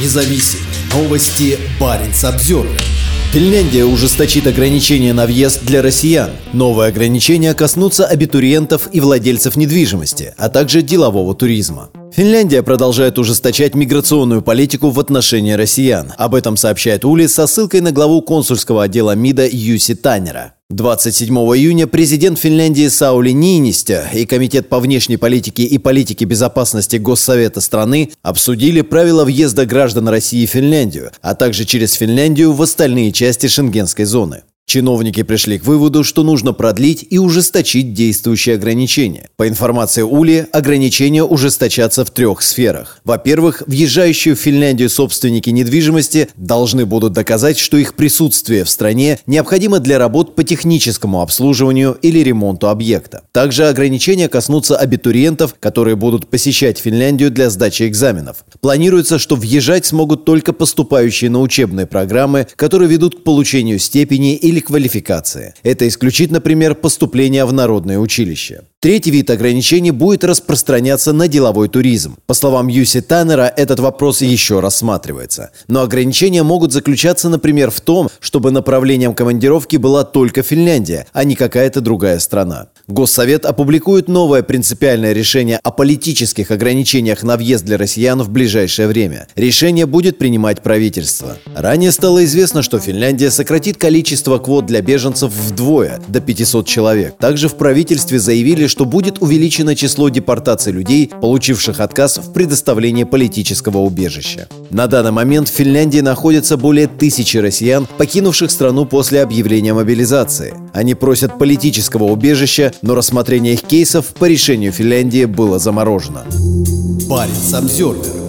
независим. Новости Баренц Обзервер. Финляндия ужесточит ограничения на въезд для россиян. Новые ограничения коснутся абитуриентов и владельцев недвижимости, а также делового туризма. Финляндия продолжает ужесточать миграционную политику в отношении россиян. Об этом сообщает Ули со ссылкой на главу консульского отдела МИДа Юси Таннера. 27 июня президент Финляндии Саули Нинистя и Комитет по внешней политике и политике безопасности Госсовета страны обсудили правила въезда граждан России в Финляндию, а также через Финляндию в остальные части шенгенской зоны. Чиновники пришли к выводу, что нужно продлить и ужесточить действующие ограничения. По информации Ули, ограничения ужесточатся в трех сферах. Во-первых, въезжающие в Финляндию собственники недвижимости должны будут доказать, что их присутствие в стране необходимо для работ по техническому обслуживанию или ремонту объекта. Также ограничения коснутся абитуриентов, которые будут посещать Финляндию для сдачи экзаменов. Планируется, что въезжать смогут только поступающие на учебные программы, которые ведут к получению степени или или квалификации. Это исключит, например, поступление в народное училище. Третий вид ограничений будет распространяться на деловой туризм. По словам Юси Таннера, этот вопрос еще рассматривается. Но ограничения могут заключаться, например, в том, чтобы направлением командировки была только Финляндия, а не какая-то другая страна. Госсовет опубликует новое принципиальное решение о политических ограничениях на въезд для россиян в ближайшее время. Решение будет принимать правительство. Ранее стало известно, что Финляндия сократит количество квот для беженцев вдвое, до 500 человек. Также в правительстве заявили, что будет увеличено число депортаций людей, получивших отказ в предоставлении политического убежища. На данный момент в Финляндии находится более тысячи россиян, покинувших страну после объявления мобилизации. Они просят политического убежища, но рассмотрение их кейсов по решению Финляндии было заморожено. Парень Обзервер